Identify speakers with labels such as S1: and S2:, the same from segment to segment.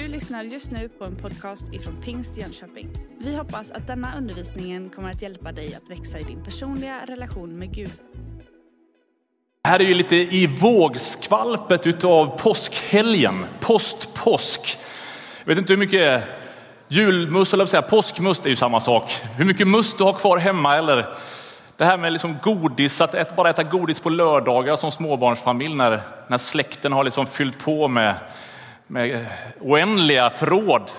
S1: Du lyssnar just nu på en podcast ifrån Pingst Jönköping. Vi hoppas att denna undervisning kommer att hjälpa dig att växa i din personliga relation med Gud.
S2: Det här är ju lite i vågskvalpet utav påskhelgen, post-påsk. Jag vet inte hur mycket julmust, eller säga påskmust är ju samma sak. Hur mycket must du har kvar hemma eller det här med liksom godis, att äta, bara äta godis på lördagar som småbarnsfamilj när, när släkten har liksom fyllt på med, med eh, oändliga förråd.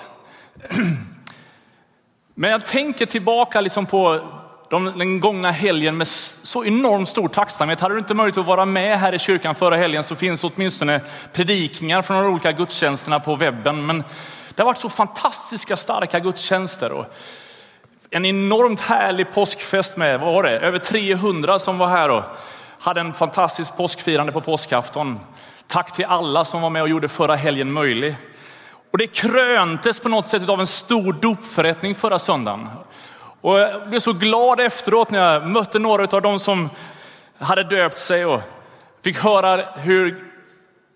S2: Men jag tänker tillbaka liksom på de, den gångna helgen med så enormt stor tacksamhet. Hade du inte möjlighet att vara med här i kyrkan förra helgen så finns åtminstone predikningar från de olika gudstjänsterna på webben. Men det har varit så fantastiska starka gudstjänster. Och en enormt härlig påskfest med, vad var det, över 300 som var här och hade en fantastisk påskfirande på påskafton. Tack till alla som var med och gjorde förra helgen möjlig. Och det kröntes på något sätt av en stor dopförrättning förra söndagen. Och jag blev så glad efteråt när jag mötte några av dem som hade döpt sig och fick höra hur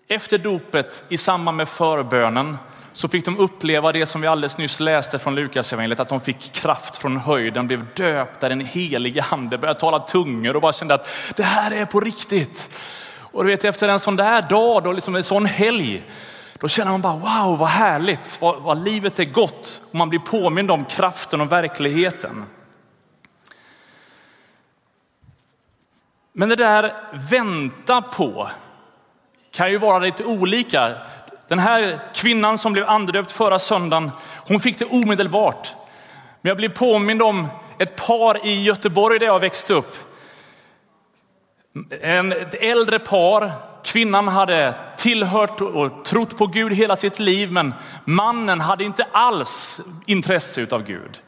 S2: efter dopet i samband med förbönen så fick de uppleva det som vi alldeles nyss läste från Lukas evangeliet, att de fick kraft från höjden, blev döpta i den helige ande, började tala tungor och bara kände att det här är på riktigt. Och du vet efter en sån där dag, då liksom en sån helg, då känner man bara wow vad härligt, vad, vad livet är gott. Och man blir påmind om kraften och verkligheten. Men det där vänta på kan ju vara lite olika. Den här kvinnan som blev andedöpt förra söndagen, hon fick det omedelbart. Men jag blev påmind om ett par i Göteborg där jag växte upp. En, ett äldre par, kvinnan hade tillhört och trott på Gud hela sitt liv, men mannen hade inte alls intresse av Gud.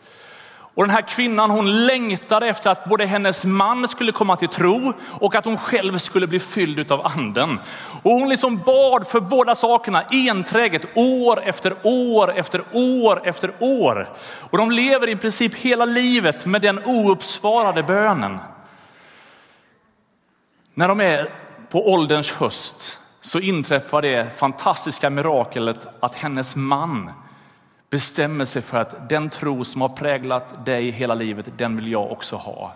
S2: Och den här kvinnan hon längtade efter att både hennes man skulle komma till tro och att hon själv skulle bli fylld av anden. Och hon liksom bad för båda sakerna enträget år efter år efter år efter år. Och de lever i princip hela livet med den ouppsvarade bönen. När de är på ålderns höst så inträffar det fantastiska miraklet att hennes man bestämmer sig för att den tro som har präglat dig hela livet, den vill jag också ha.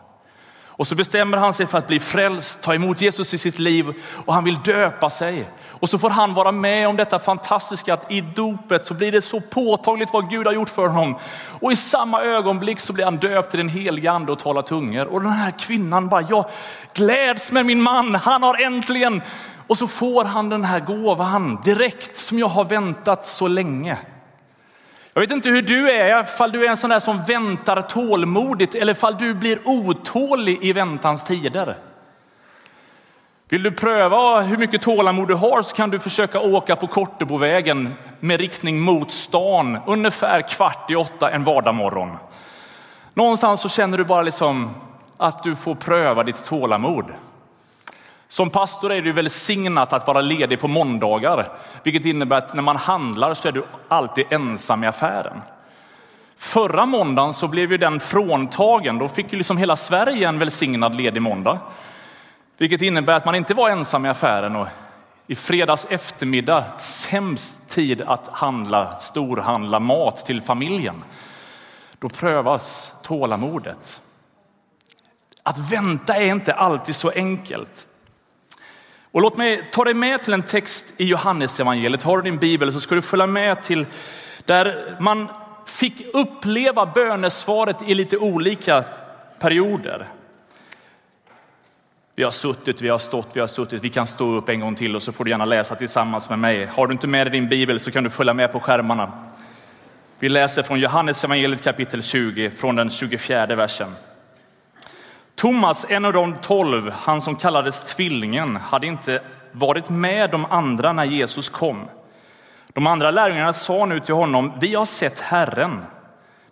S2: Och så bestämmer han sig för att bli frälst, ta emot Jesus i sitt liv och han vill döpa sig. Och så får han vara med om detta fantastiska att i dopet så blir det så påtagligt vad Gud har gjort för honom. Och i samma ögonblick så blir han döpt i den helige ande och talar tungor. Och den här kvinnan bara, jag gläds med min man, han har äntligen. Och så får han den här gåvan direkt som jag har väntat så länge. Jag vet inte hur du är, ifall du är en sån där som väntar tålmodigt eller ifall du blir otålig i väntans tider. Vill du pröva hur mycket tålamod du har så kan du försöka åka på Kortebovägen med riktning mot stan ungefär kvart i åtta en vardagsmorgon. Någonstans så känner du bara liksom att du får pröva ditt tålamod. Som pastor är det välsignat att vara ledig på måndagar, vilket innebär att när man handlar så är du alltid ensam i affären. Förra måndagen så blev ju den fråntagen. Då fick ju liksom hela Sverige en välsignad ledig måndag, vilket innebär att man inte var ensam i affären. Och I fredags eftermiddag, sämst tid att handla, storhandla mat till familjen. Då prövas tålamodet. Att vänta är inte alltid så enkelt. Och låt mig ta dig med till en text i Johannes evangeliet. Har du din bibel så ska du följa med till där man fick uppleva bönesvaret i lite olika perioder. Vi har suttit, vi har stått, vi har suttit. Vi kan stå upp en gång till och så får du gärna läsa tillsammans med mig. Har du inte med dig din bibel så kan du följa med på skärmarna. Vi läser från Johannes evangeliet kapitel 20 från den 24 versen. Thomas, en av de tolv, han som kallades tvillingen, hade inte varit med de andra när Jesus kom. De andra lärjungarna sa nu till honom, vi har sett Herren.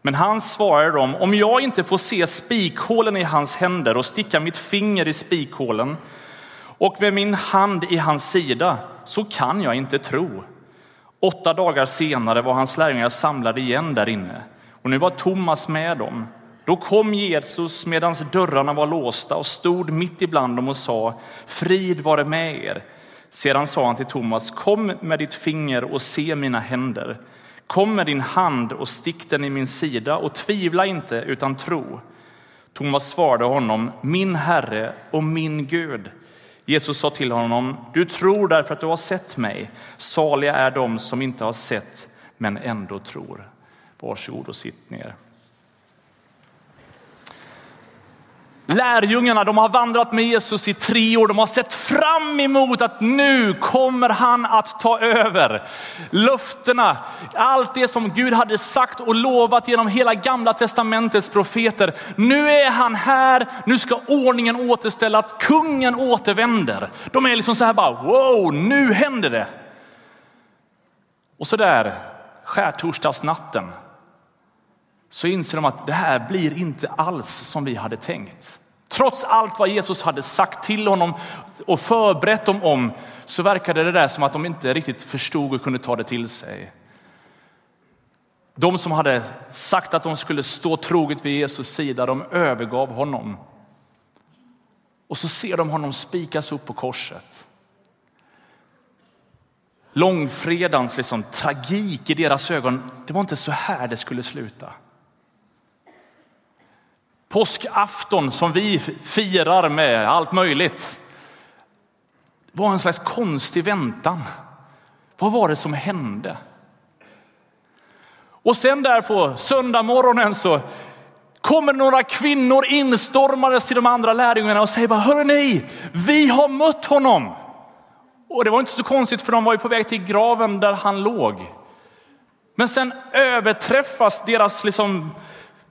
S2: Men han svarade dem, om jag inte får se spikhålen i hans händer och sticka mitt finger i spikhålen och med min hand i hans sida, så kan jag inte tro. Åtta dagar senare var hans lärjungar samlade igen där inne och nu var Thomas med dem. Då kom Jesus medan dörrarna var låsta och stod mitt ibland dem och sa, frid vare med er. Sedan sa han till Thomas, kom med ditt finger och se mina händer. Kom med din hand och stick den i min sida och tvivla inte utan tro. Thomas svarade honom, min Herre och min Gud. Jesus sa till honom, du tror därför att du har sett mig. Saliga är de som inte har sett men ändå tror. Varsågod och sitt ner. Lärjungarna de har vandrat med Jesus i tre år. De har sett fram emot att nu kommer han att ta över. Löftena, allt det som Gud hade sagt och lovat genom hela gamla testamentets profeter. Nu är han här, nu ska ordningen återställa, att kungen återvänder. De är liksom så här bara, wow, nu händer det. Och så där skärtorsdagsnatten så inser de att det här blir inte alls som vi hade tänkt. Trots allt vad Jesus hade sagt till honom och förberett dem om så verkade det där som att de inte riktigt förstod och kunde ta det till sig. De som hade sagt att de skulle stå troget vid Jesus sida, de övergav honom. Och så ser de honom spikas upp på korset. Långfredagens liksom, tragik i deras ögon, det var inte så här det skulle sluta. Påskafton som vi firar med allt möjligt var en slags konstig väntan. Vad var det som hände? Och sen där på söndag morgonen så kommer några kvinnor instormades till de andra lärjungarna och säger bara, hörru ni, vi har mött honom. Och det var inte så konstigt för de var ju på väg till graven där han låg. Men sen överträffas deras liksom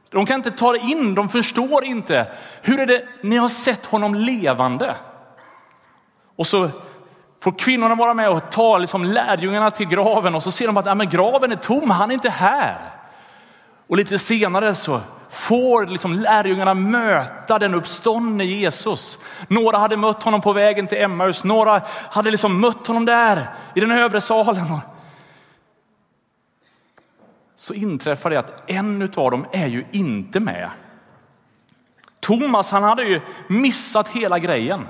S2: de kan inte ta det in, de förstår inte. Hur är det, ni har sett honom levande. Och så får kvinnorna vara med och ta liksom lärjungarna till graven och så ser de att ja, men graven är tom, han är inte här. Och lite senare så får liksom lärjungarna möta den uppståndne Jesus. Några hade mött honom på vägen till Emmaus, några hade liksom mött honom där i den övre salen så inträffar det att en av dem är ju inte med. Thomas han hade ju missat hela grejen.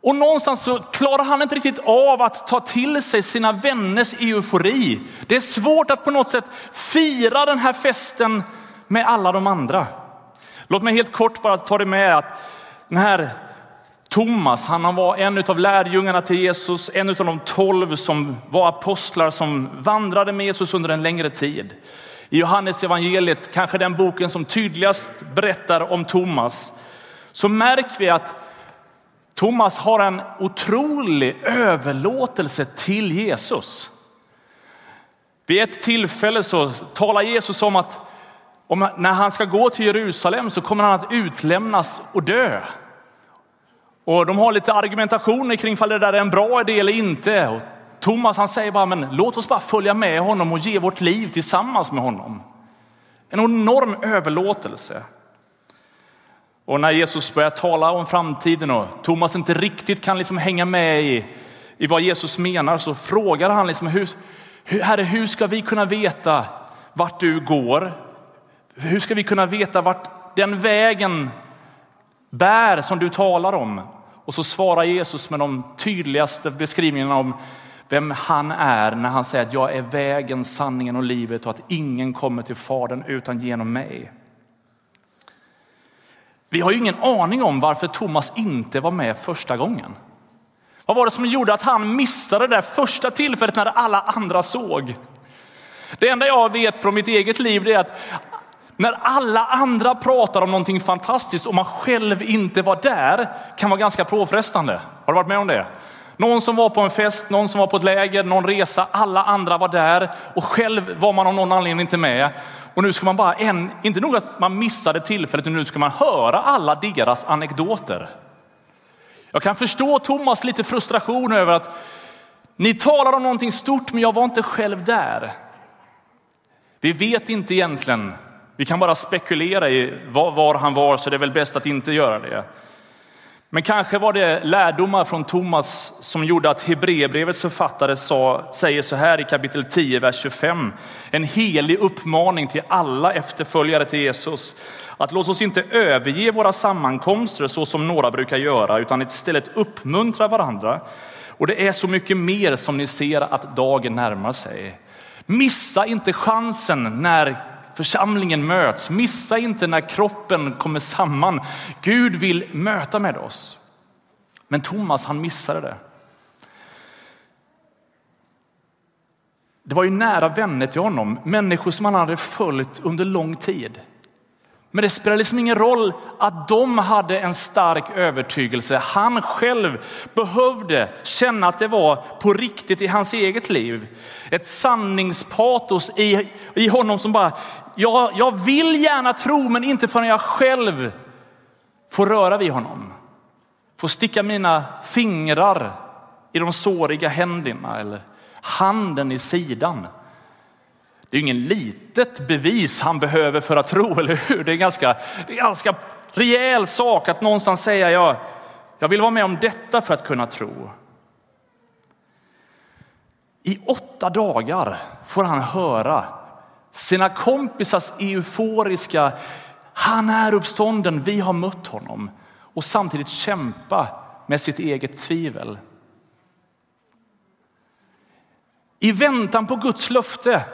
S2: Och någonstans så klarar han inte riktigt av att ta till sig sina vänners eufori. Det är svårt att på något sätt fira den här festen med alla de andra. Låt mig helt kort bara ta det med att den här Thomas, han var en av lärjungarna till Jesus, en av de tolv som var apostlar som vandrade med Jesus under en längre tid. I Johannes evangeliet, kanske den boken som tydligast berättar om Thomas, så märker vi att Thomas har en otrolig överlåtelse till Jesus. Vid ett tillfälle så talar Jesus om att om när han ska gå till Jerusalem så kommer han att utlämnas och dö. Och de har lite argumentationer kring om det där är en bra idé eller inte. Och Thomas han säger bara, men låt oss bara följa med honom och ge vårt liv tillsammans med honom. En enorm överlåtelse. Och när Jesus börjar tala om framtiden och Thomas inte riktigt kan liksom hänga med i, i vad Jesus menar så frågar han liksom, hur, Herre, hur ska vi kunna veta vart du går? Hur ska vi kunna veta vart den vägen bär som du talar om? Och så svarar Jesus med de tydligaste beskrivningarna om vem han är när han säger att jag är vägen, sanningen och livet och att ingen kommer till Fadern utan genom mig. Vi har ju ingen aning om varför Thomas inte var med första gången. Vad var det som gjorde att han missade det där första tillfället när alla andra såg? Det enda jag vet från mitt eget liv är att när alla andra pratar om någonting fantastiskt och man själv inte var där kan vara ganska påfrestande. Har du varit med om det? Någon som var på en fest, någon som var på ett läger, någon resa, alla andra var där och själv var man av någon anledning inte med. Och nu ska man bara, en, inte nog att man missade tillfället, nu ska man höra alla deras anekdoter. Jag kan förstå Thomas lite frustration över att ni talar om någonting stort men jag var inte själv där. Vi vet inte egentligen vi kan bara spekulera i var, han var, så det är väl bäst att inte göra det. Men kanske var det lärdomar från Thomas som gjorde att Hebreerbrevets författare sa, säger så här i kapitel 10, vers 25. En helig uppmaning till alla efterföljare till Jesus. Att låt oss inte överge våra sammankomster så som några brukar göra, utan istället uppmuntra varandra. Och det är så mycket mer som ni ser att dagen närmar sig. Missa inte chansen när församlingen möts. Missa inte när kroppen kommer samman. Gud vill möta med oss. Men Thomas han missade det. Det var ju nära vänner till honom, människor som han hade följt under lång tid. Men det spelar liksom ingen roll att de hade en stark övertygelse. Han själv behövde känna att det var på riktigt i hans eget liv. Ett sanningspatos i, i honom som bara, jag, jag vill gärna tro men inte förrän jag själv får röra vid honom. Får sticka mina fingrar i de såriga händerna eller handen i sidan. Det är ingen litet bevis han behöver för att tro, eller hur? Det är ganska, det är ganska rejäl sak att någonstans säga ja, jag vill vara med om detta för att kunna tro. I åtta dagar får han höra sina kompisars euforiska, han är uppstånden, vi har mött honom och samtidigt kämpa med sitt eget tvivel. I väntan på Guds löfte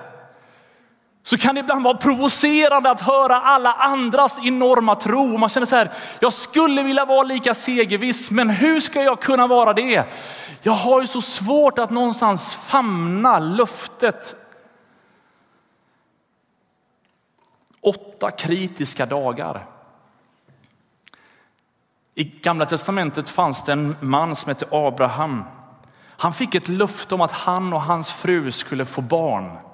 S2: så kan det ibland vara provocerande att höra alla andras enorma tro. Man känner så här, jag skulle vilja vara lika segerviss, men hur ska jag kunna vara det? Jag har ju så svårt att någonstans famna löftet. Åtta kritiska dagar. I gamla testamentet fanns det en man som hette Abraham. Han fick ett löfte om att han och hans fru skulle få barn.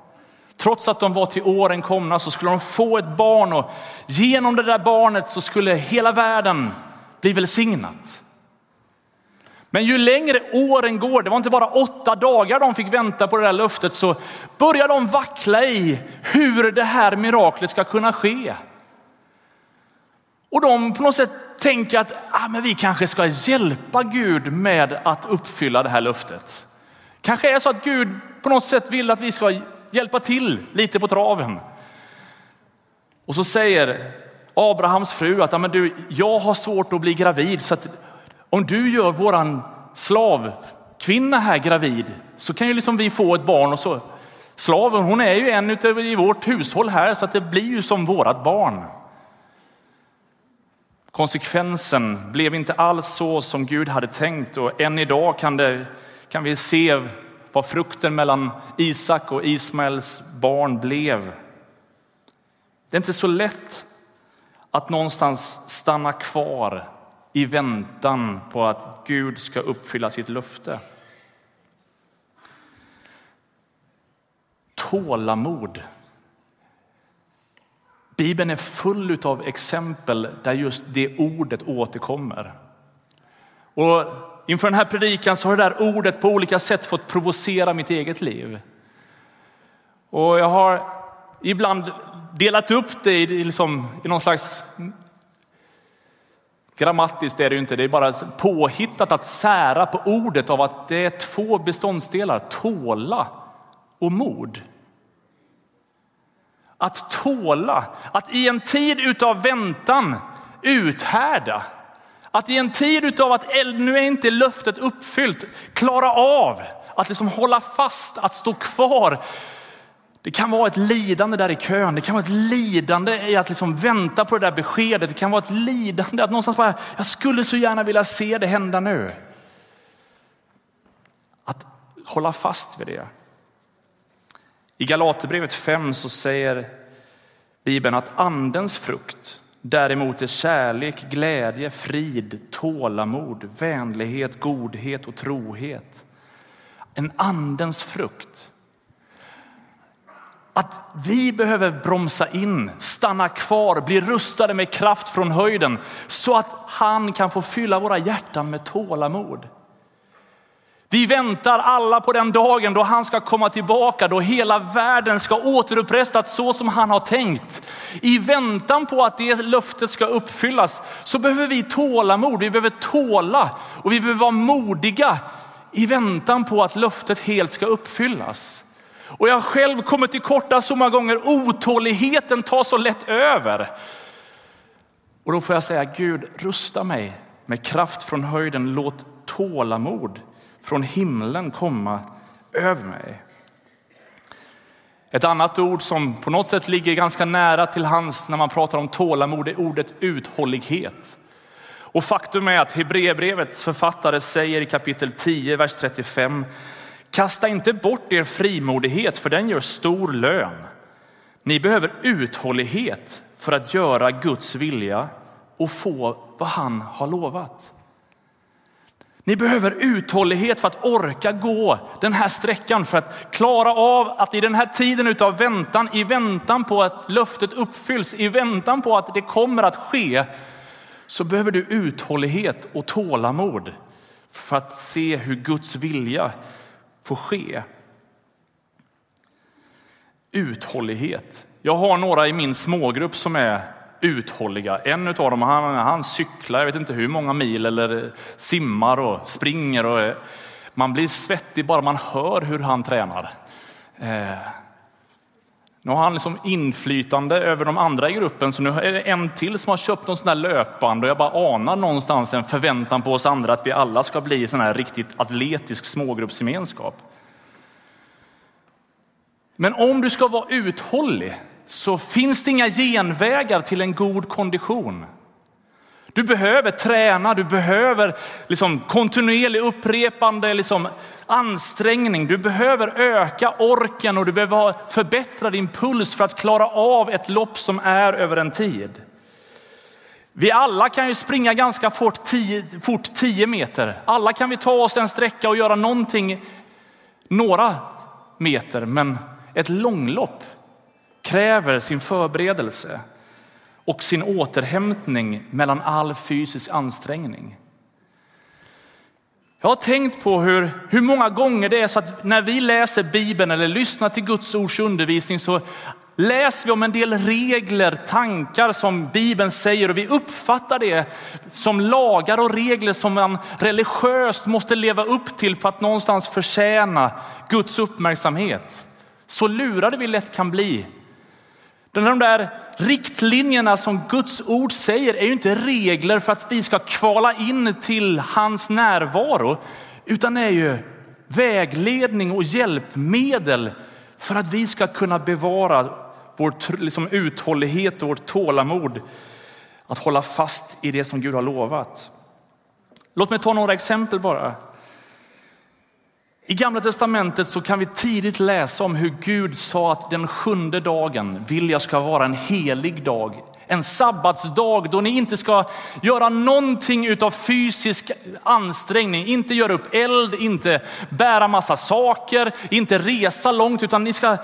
S2: Trots att de var till åren komna så skulle de få ett barn och genom det där barnet så skulle hela världen bli välsignat. Men ju längre åren går, det var inte bara åtta dagar de fick vänta på det där löftet, så börjar de vackla i hur det här miraklet ska kunna ske. Och de på något sätt tänker att ah, men vi kanske ska hjälpa Gud med att uppfylla det här löftet. Kanske är det så att Gud på något sätt vill att vi ska hjälpa till lite på traven. Och så säger Abrahams fru att men du, jag har svårt att bli gravid så att om du gör våran slavkvinna här gravid så kan ju liksom vi få ett barn och så. Slaven hon är ju en i vårt hushåll här så att det blir ju som vårat barn. Konsekvensen blev inte alls så som Gud hade tänkt och än idag kan, det, kan vi se vad frukten mellan Isak och Ismaels barn blev. Det är inte så lätt att någonstans stanna kvar i väntan på att Gud ska uppfylla sitt löfte. Tålamod. Bibeln är full av exempel där just det ordet återkommer. Och inför den här predikan så har det där ordet på olika sätt fått provocera mitt eget liv. Och jag har ibland delat upp det i, liksom, i någon slags Grammatiskt är det ju inte, det är bara påhittat att sära på ordet av att det är två beståndsdelar, tåla och mod. Att tåla, att i en tid utav väntan uthärda. Att i en tid utav att nu är inte löftet uppfyllt, klara av att liksom hålla fast, att stå kvar. Det kan vara ett lidande där i kön. Det kan vara ett lidande i att liksom vänta på det där beskedet. Det kan vara ett lidande att någonstans bara, jag skulle så gärna vilja se det hända nu. Att hålla fast vid det. I Galaterbrevet 5 så säger Bibeln att andens frukt däremot är kärlek, glädje, frid, tålamod, vänlighet, godhet och trohet. En andens frukt. Att vi behöver bromsa in, stanna kvar, bli rustade med kraft från höjden så att han kan få fylla våra hjärtan med tålamod. Vi väntar alla på den dagen då han ska komma tillbaka, då hela världen ska återupprättas så som han har tänkt. I väntan på att det löftet ska uppfyllas så behöver vi tålamod, vi behöver tåla och vi behöver vara modiga i väntan på att löftet helt ska uppfyllas. Och jag har själv kommit till korta så många gånger, otåligheten tar så lätt över. Och då får jag säga, Gud rusta mig med kraft från höjden, låt tålamod från himlen komma över mig. Ett annat ord som på något sätt ligger ganska nära till hands när man pratar om tålamod är ordet uthållighet. Och faktum är att Hebreerbrevets författare säger i kapitel 10, vers 35, kasta inte bort er frimodighet för den gör stor lön. Ni behöver uthållighet för att göra Guds vilja och få vad han har lovat. Ni behöver uthållighet för att orka gå den här sträckan, för att klara av att i den här tiden av väntan, i väntan på att löftet uppfylls, i väntan på att det kommer att ske, så behöver du uthållighet och tålamod för att se hur Guds vilja får ske. Uthållighet. Jag har några i min smågrupp som är uthålliga. En av dem han, han cyklar, jag vet inte hur många mil, eller simmar och springer. Och, eh, man blir svettig bara man hör hur han tränar. Eh, nu har han liksom inflytande över de andra i gruppen, så nu är det en till som har köpt någon sån där löpband och jag bara anar någonstans en förväntan på oss andra att vi alla ska bli sån här riktigt atletisk smågruppsgemenskap. Men om du ska vara uthållig så finns det inga genvägar till en god kondition. Du behöver träna, du behöver liksom kontinuerlig upprepande liksom ansträngning. Du behöver öka orken och du behöver förbättra din puls för att klara av ett lopp som är över en tid. Vi alla kan ju springa ganska fort 10, fort 10 meter. Alla kan vi ta oss en sträcka och göra någonting några meter, men ett långlopp kräver sin förberedelse och sin återhämtning mellan all fysisk ansträngning. Jag har tänkt på hur, hur många gånger det är så att när vi läser Bibeln eller lyssnar till Guds ords undervisning så läser vi om en del regler, tankar som Bibeln säger och vi uppfattar det som lagar och regler som man religiöst måste leva upp till för att någonstans förtjäna Guds uppmärksamhet. Så lurade vi lätt kan bli de där riktlinjerna som Guds ord säger är ju inte regler för att vi ska kvala in till hans närvaro, utan är ju vägledning och hjälpmedel för att vi ska kunna bevara vår liksom, uthållighet och vårt tålamod att hålla fast i det som Gud har lovat. Låt mig ta några exempel bara. I gamla testamentet så kan vi tidigt läsa om hur Gud sa att den sjunde dagen vill jag ska vara en helig dag. En sabbatsdag då ni inte ska göra någonting utav fysisk ansträngning, inte göra upp eld, inte bära massa saker, inte resa långt, utan ni ska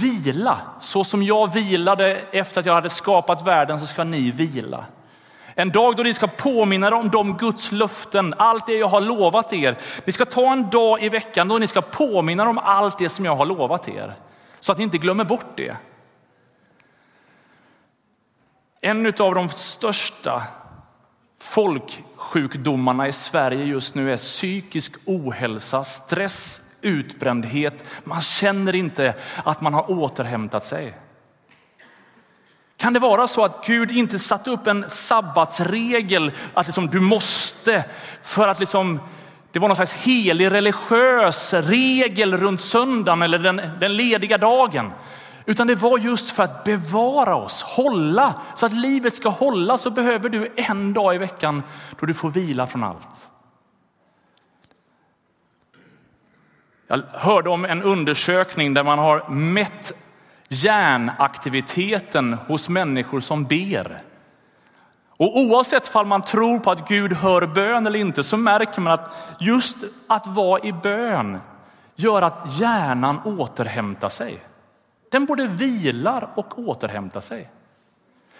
S2: vila. Så som jag vilade efter att jag hade skapat världen så ska ni vila. En dag då ni ska påminna er om de Guds löften, allt det jag har lovat er. Ni ska ta en dag i veckan då ni ska påminna er om allt det som jag har lovat er. Så att ni inte glömmer bort det. En av de största folksjukdomarna i Sverige just nu är psykisk ohälsa, stress, utbrändhet. Man känner inte att man har återhämtat sig. Kan det vara så att Gud inte satt upp en sabbatsregel att liksom du måste för att liksom det var någon slags helig religiös regel runt söndagen eller den, den lediga dagen. Utan det var just för att bevara oss, hålla. Så att livet ska hålla så behöver du en dag i veckan då du får vila från allt. Jag hörde om en undersökning där man har mätt hjärnaktiviteten hos människor som ber. Och oavsett om man tror på att Gud hör bön eller inte så märker man att just att vara i bön gör att hjärnan återhämtar sig. Den både vilar och återhämtar sig.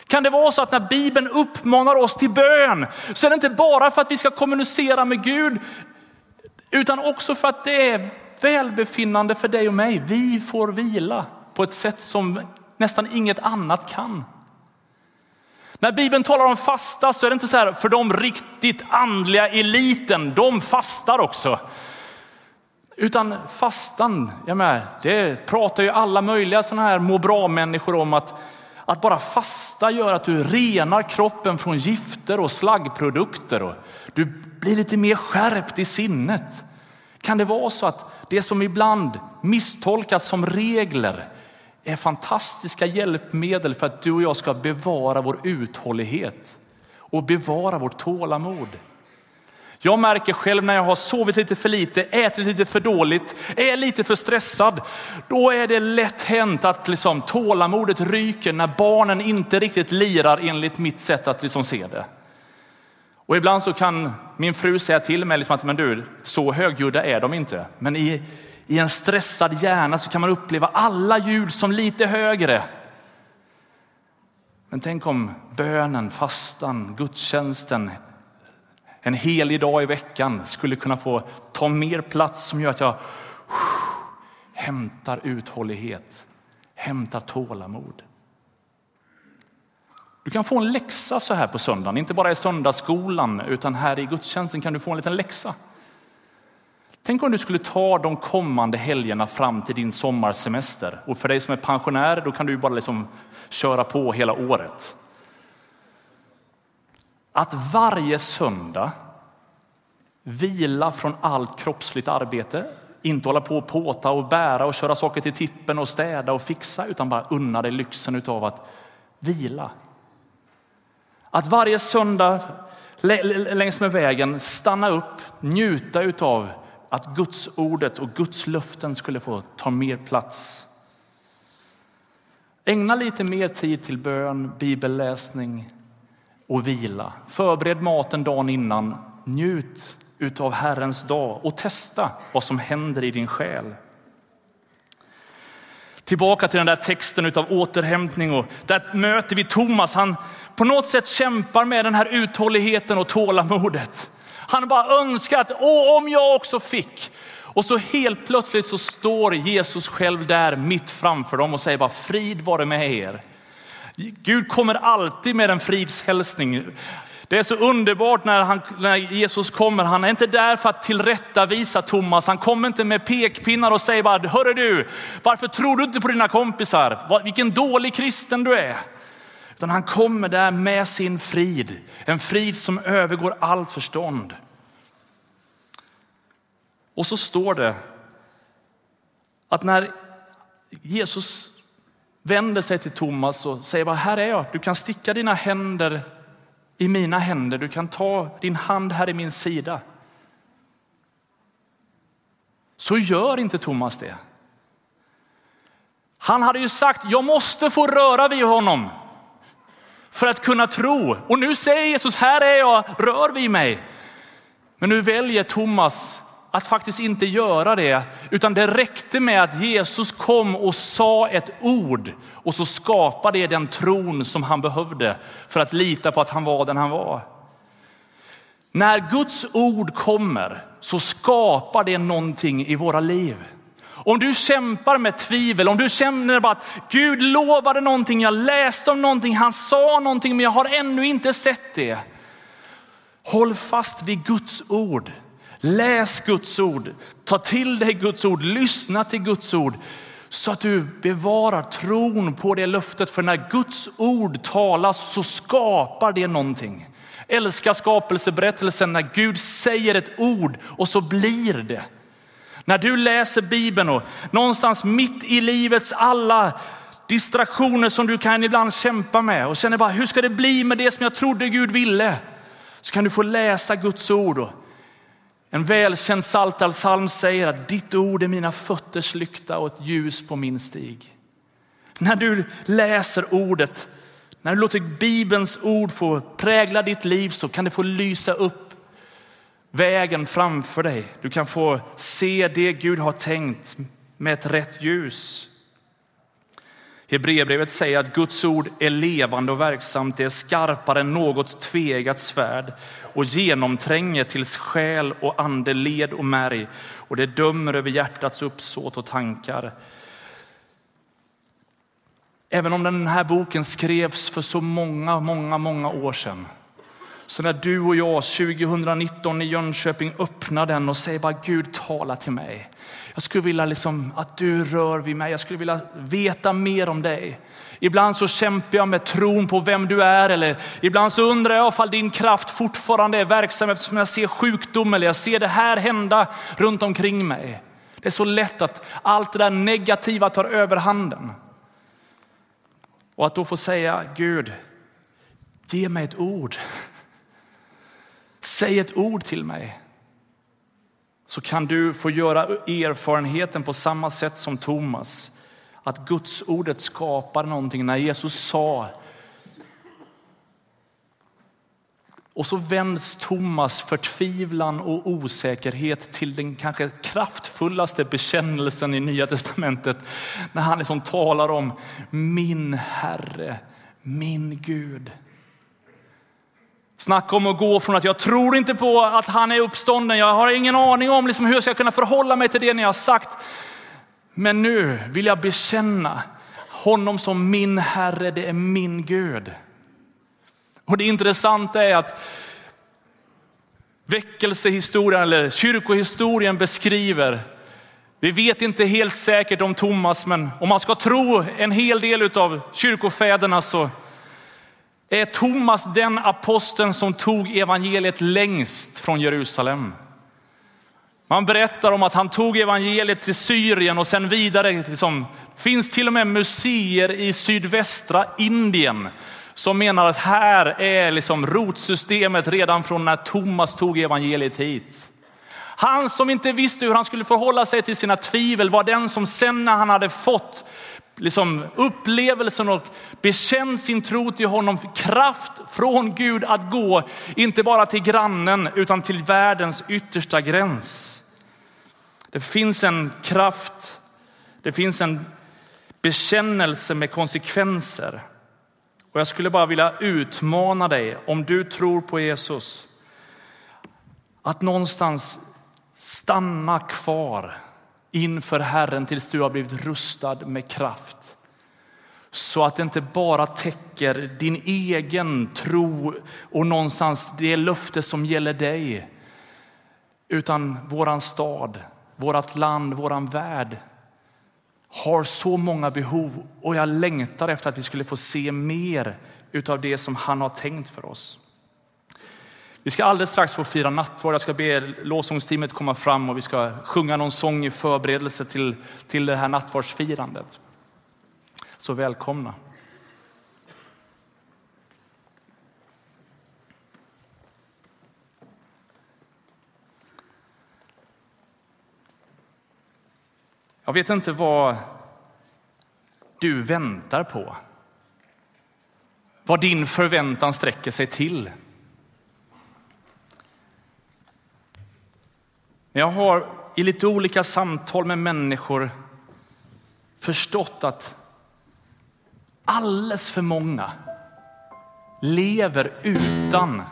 S2: Kan det vara så att när Bibeln uppmanar oss till bön så är det inte bara för att vi ska kommunicera med Gud utan också för att det är välbefinnande för dig och mig. Vi får vila på ett sätt som nästan inget annat kan. När Bibeln talar om fasta så är det inte så här för de riktigt andliga eliten, de fastar också. Utan fastan, jag med, det pratar ju alla möjliga sådana här må bra-människor om att, att bara fasta gör att du renar kroppen från gifter och slaggprodukter och du blir lite mer skärpt i sinnet. Kan det vara så att det som ibland misstolkas som regler är fantastiska hjälpmedel för att du och jag ska bevara vår uthållighet och bevara vårt tålamod. Jag märker själv när jag har sovit lite för lite, ätit lite för dåligt, är lite för stressad. Då är det lätt hänt att liksom tålamodet ryker när barnen inte riktigt lirar enligt mitt sätt att liksom se det. Och ibland så kan min fru säga till mig liksom att men du, så högljudda är de inte. Men i, i en stressad hjärna så kan man uppleva alla ljud som lite högre. Men tänk om bönen, fastan, gudstjänsten, en helig dag i veckan skulle kunna få ta mer plats som gör att jag hämtar uthållighet, hämtar tålamod. Du kan få en läxa så här på söndagen, inte bara i söndagsskolan utan här i gudstjänsten kan du få en liten läxa. Tänk om du skulle ta de kommande helgerna fram till din sommarsemester. Och för dig som är pensionär, då kan du bara liksom köra på hela året. Att varje söndag vila från allt kroppsligt arbete, inte hålla på och påta och bära och köra saker till tippen och städa och fixa, utan bara unna dig lyxen av att vila. Att varje söndag längs med vägen stanna upp, njuta utav att Guds ordet och Guds löften skulle få ta mer plats. Ägna lite mer tid till bön, bibelläsning och vila. Förbered maten dagen innan. Njut utav Herrens dag och testa vad som händer i din själ. Tillbaka till den där texten utav återhämtning och där möter vi Thomas. Han på något sätt kämpar med den här uthålligheten och tålamodet. Han bara önskar att Åh, om jag också fick. Och så helt plötsligt så står Jesus själv där mitt framför dem och säger bara frid vare med er. Gud kommer alltid med en fridshälsning. Det är så underbart när, han, när Jesus kommer. Han är inte där för att tillrättavisa Thomas. Han kommer inte med pekpinnar och säger bara, hörru du, varför tror du inte på dina kompisar? Vilken dålig kristen du är. Utan han kommer där med sin frid. En frid som övergår allt förstånd. Och så står det att när Jesus vänder sig till Thomas och säger, här är jag, du kan sticka dina händer i mina händer, du kan ta din hand här i min sida. Så gör inte Thomas det. Han hade ju sagt, jag måste få röra vid honom för att kunna tro. Och nu säger Jesus, här är jag, rör vid mig. Men nu väljer Thomas att faktiskt inte göra det, utan det räckte med att Jesus kom och sa ett ord och så skapade det den tron som han behövde för att lita på att han var den han var. När Guds ord kommer så skapar det någonting i våra liv. Om du kämpar med tvivel, om du känner bara att Gud lovade någonting, jag läste om någonting, han sa någonting, men jag har ännu inte sett det. Håll fast vid Guds ord. Läs Guds ord, ta till dig Guds ord, lyssna till Guds ord så att du bevarar tron på det löftet. För när Guds ord talas så skapar det någonting. Älska skapelseberättelsen när Gud säger ett ord och så blir det. När du läser Bibeln och någonstans mitt i livets alla distraktioner som du kan ibland kämpa med och känner bara hur ska det bli med det som jag trodde Gud ville? Så kan du få läsa Guds ord. En välkänd psaltarpsalm säger att ditt ord är mina fötters lykta och ett ljus på min stig. När du läser ordet, när du låter Bibelns ord få prägla ditt liv så kan det få lysa upp vägen framför dig. Du kan få se det Gud har tänkt med ett rätt ljus. Hebreerbrevet säger att Guds ord är levande och verksamt. Det är skarpare än något tvegat svärd och genomtränger till själ och ande, led och märg och det dömer över hjärtats uppsåt och tankar. Även om den här boken skrevs för så många, många, många år sedan. Så när du och jag 2019 i Jönköping öppnar den och säger bara Gud tala till mig. Jag skulle vilja liksom att du rör vid mig. Jag skulle vilja veta mer om dig. Ibland så kämpar jag med tron på vem du är eller ibland så undrar jag ifall din kraft fortfarande är verksam eftersom jag ser sjukdom eller jag ser det här hända runt omkring mig. Det är så lätt att allt det där negativa tar överhanden. Och att då få säga Gud, ge mig ett ord. Säg ett ord till mig. Så kan du få göra erfarenheten på samma sätt som Thomas. Att Guds ordet skapar någonting när Jesus sa Och så vänds Thomas förtvivlan och osäkerhet till den kanske kraftfullaste bekännelsen i Nya Testamentet. När han liksom talar om min Herre, min Gud. Snacka om att gå från att jag tror inte på att han är uppstånden. Jag har ingen aning om liksom hur jag ska kunna förhålla mig till det ni har sagt. Men nu vill jag bekänna honom som min Herre, det är min Gud. Och det intressanta är att väckelsehistorien eller kyrkohistorien beskriver, vi vet inte helt säkert om Thomas, men om man ska tro en hel del av kyrkofäderna så är Thomas den aposteln som tog evangeliet längst från Jerusalem. Man berättar om att han tog evangeliet till Syrien och sen vidare. Liksom, finns till och med museer i sydvästra Indien som menar att här är liksom rotsystemet redan från när Thomas tog evangeliet hit. Han som inte visste hur han skulle förhålla sig till sina tvivel var den som sen när han hade fått liksom upplevelsen och bekänt sin tro till honom, kraft från Gud att gå, inte bara till grannen utan till världens yttersta gräns. Det finns en kraft, det finns en bekännelse med konsekvenser. Och jag skulle bara vilja utmana dig, om du tror på Jesus, att någonstans stanna kvar inför Herren tills du har blivit rustad med kraft. Så att det inte bara täcker din egen tro och någonstans det löfte som gäller dig. Utan våran stad, vårat land, våran värld har så många behov och jag längtar efter att vi skulle få se mer utav det som han har tänkt för oss. Vi ska alldeles strax få fira nattvard. Jag ska be lovsångsteamet komma fram och vi ska sjunga någon sång i förberedelse till, till det här nattvardsfirandet. Så välkomna. Jag vet inte vad du väntar på. Vad din förväntan sträcker sig till. Jag har i lite olika samtal med människor förstått att alldeles för många lever utan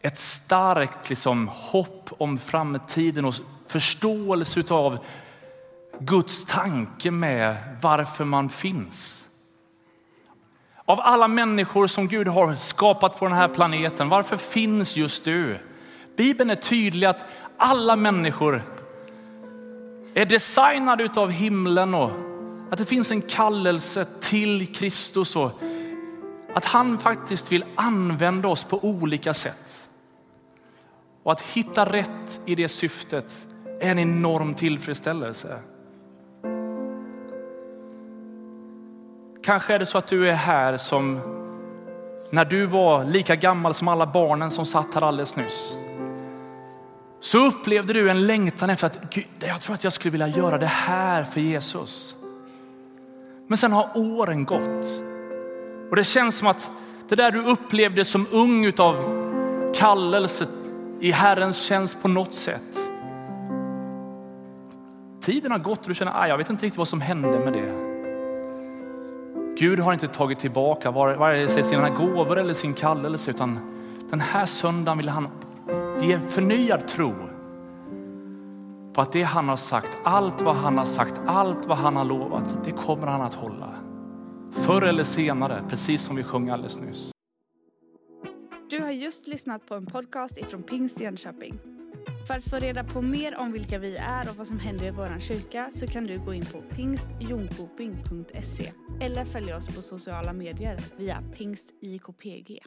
S2: ett starkt liksom, hopp om framtiden och förståelse av Guds tanke med varför man finns. Av alla människor som Gud har skapat på den här planeten, varför finns just du? Bibeln är tydlig att alla människor är designade av himlen och att det finns en kallelse till Kristus och att han faktiskt vill använda oss på olika sätt. Och att hitta rätt i det syftet är en enorm tillfredsställelse. Kanske är det så att du är här som när du var lika gammal som alla barnen som satt här alldeles nyss. Så upplevde du en längtan efter att Gud, jag tror att jag skulle vilja göra det här för Jesus. Men sen har åren gått och det känns som att det där du upplevde som ung utav kallelse i Herrens tjänst på något sätt. Tiden har gått och du känner, att jag vet inte riktigt vad som hände med det. Gud har inte tagit tillbaka vare sig sina gåvor eller sin kallelse, utan den här söndagen vill han ge en förnyad tro på att det han har sagt, allt vad han har sagt, allt vad han har lovat, det kommer han att hålla. Förr eller senare, precis som vi sjöng alldeles nyss.
S1: Du har just lyssnat på en podcast ifrån Pingst Jönköping. För att få reda på mer om vilka vi är och vad som händer i vår kyrka så kan du gå in på pingstjonkoping.se eller följa oss på sociala medier via pingstjkpg.